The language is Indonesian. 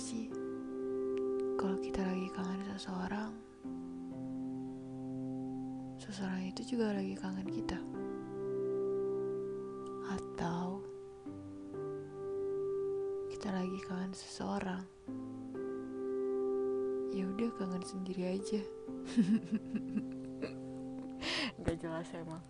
sih kalau kita lagi kangen seseorang, seseorang itu juga lagi kangen kita. Atau kita lagi kangen seseorang. Ya udah kangen sendiri aja. Gak jelas emang.